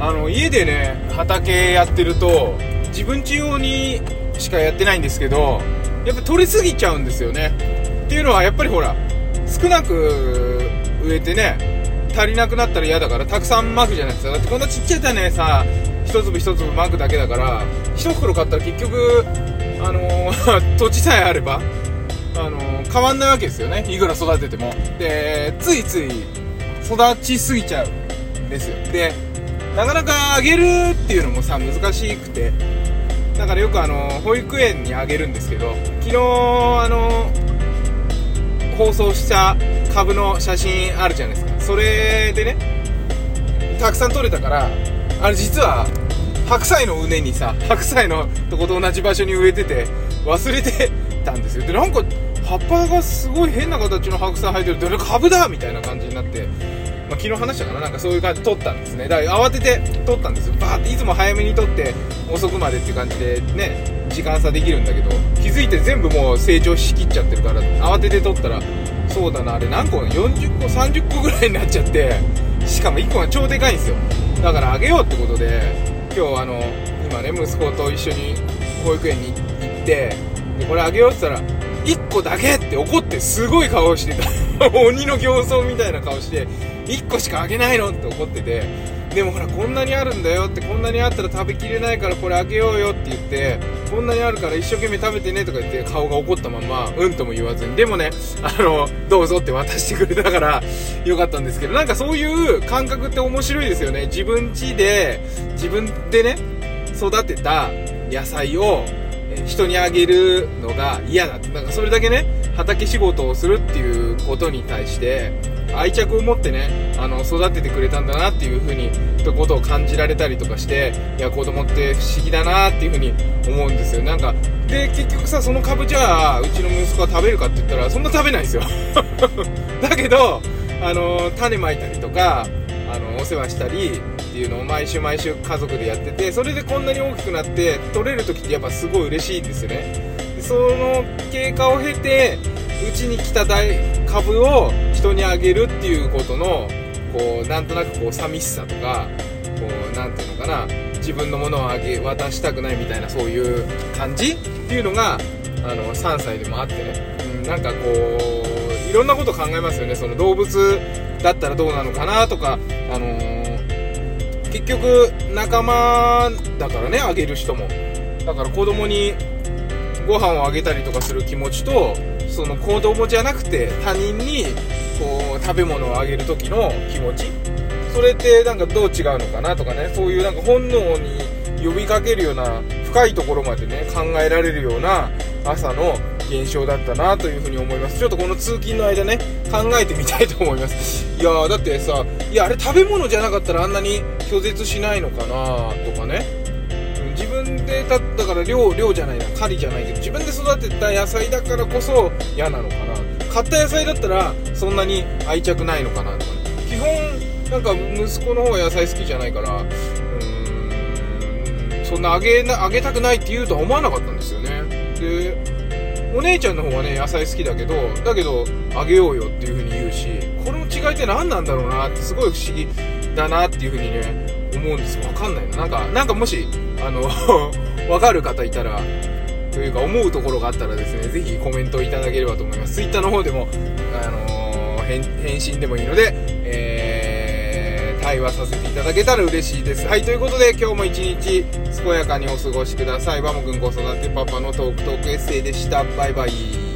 あの家でね畑やってると自分家用にしかやってないんですけどやっぱ取りすぎちゃうんですよね。っていうのはやっぱりほら少なく植えてね足りなくなったら嫌だからたくさんまくじゃないですか。だってこんなちっちゃい種さ一粒一粒まくだけだから一袋買ったら結局あのー 土地さえあればあのー変わんないわけですよね。いくら育てても。でついつい育ちすぎちゃうんですよ。でなかなかあげるっていうのもさ難しくて。だからよくあの保育園にあげるんですけど昨日あの放送した株の写真あるじゃないですか。それでねたくさん撮れたからあれ実は白菜の畝にさ白菜のとこと同じ場所に植えてて忘れてたんですよ。でなんか葉っぱがすごい変な形の白菜生えてるどれ株だみたいな感じになって、まあ、昨日話したかな？なんかそういう感じで撮ったんですね。だから慌てて撮ったんですよ。バーっていつも早めに撮って遅くまでっていう感じでね時間差できるんだけど気づいて全部もう成長しきっちゃってるから慌てて撮ったらそうだなあれ何個40個30個ぐらいになっちゃってしかも1個が超でかいんですよ。だからあげようってことで今日あの今ね息子と一緒に保育園に行ってでこれあげようって言ったら1個だけって怒ってすごい顔してた。鬼の形相みたいな顔して1個しかあげないのって怒っててでもほらこんなにあるんだよってこんなにあったら食べきれないからこれあげようよって言ってこんなにあるから一生懸命食べてねとか言って顔が怒ったままうんとも言わずに。でもね あのどうぞって渡してくれたからよかったんですけどなんかそういう感覚って面白いですよね。自分家で自分でね育てた野菜を人にあげるのが嫌だ。なんかそれだけね畑仕事をするっていうことに対して愛着を持ってねあの育ててくれたんだなっていう風にってことを感じられたりとかしていや子供って不思議だなっていう風に思うんですよ。なんかで結局さその株じゃあうちの息子は食べるかって言ったらそんな食べないですよ。だけどあの種まいたりとかあのお世話したりっていうのを毎週毎週家族でやっててそれでこんなに大きくなって取れる時ってやっぱすごい嬉しいんですよね。その経過を経てうちに来た大株を人にあげるっていうことのこうなんとなくこう寂しさとかこうなんていうのかな自分のものをあげ渡したくないみたいなそういう感じっていうのがあの3歳でもあってね、うん、なんかこういろんなこと考えますよね。その動物だったらどうなのかなとかあのー結局仲間だからねあげる人も。だから子供にご飯をあげたりとかする気持ちとその子供じゃなくて他人にこう食べ物をあげる時の気持ち。それってなんかどう違うのかなとかね。そういうなんか本能に呼びかけるような深いところまでね考えられるような朝の現象だったなというふうに思います。ちょっとこの通勤の間ね考えてみたいと思います。いやーだってさいやあれ食べ物じゃなかったらあんなに拒絶しないのかなとかね。自分でだったから量量じゃないな。狩りじゃないけど自分で育てた野菜だからこそ嫌なのかな。買った野菜だったらそんなに愛着ないのかなとか。基本なんか息子の方が野菜好きじゃないからそんなあげなあげたくないって言うとは思わなかったんですよね。でお姉ちゃんの方はね野菜好きだけどだけどあげようよっていう風に言うしこの違いって何なんだろうなってすごい不思議だなっていう風にね思うんですわかんないな。なんかなんかもしあの わかる方いたらというか思うところがあったらですね是非コメントいただければと思います。Twitter の方でもあの返返信でもいいのでえー対話させていただけたら嬉しいです。はいということで今日も一日健やかにお過ごしください。バモくん子育てパパのトークトークエッセイでした。バイバイ。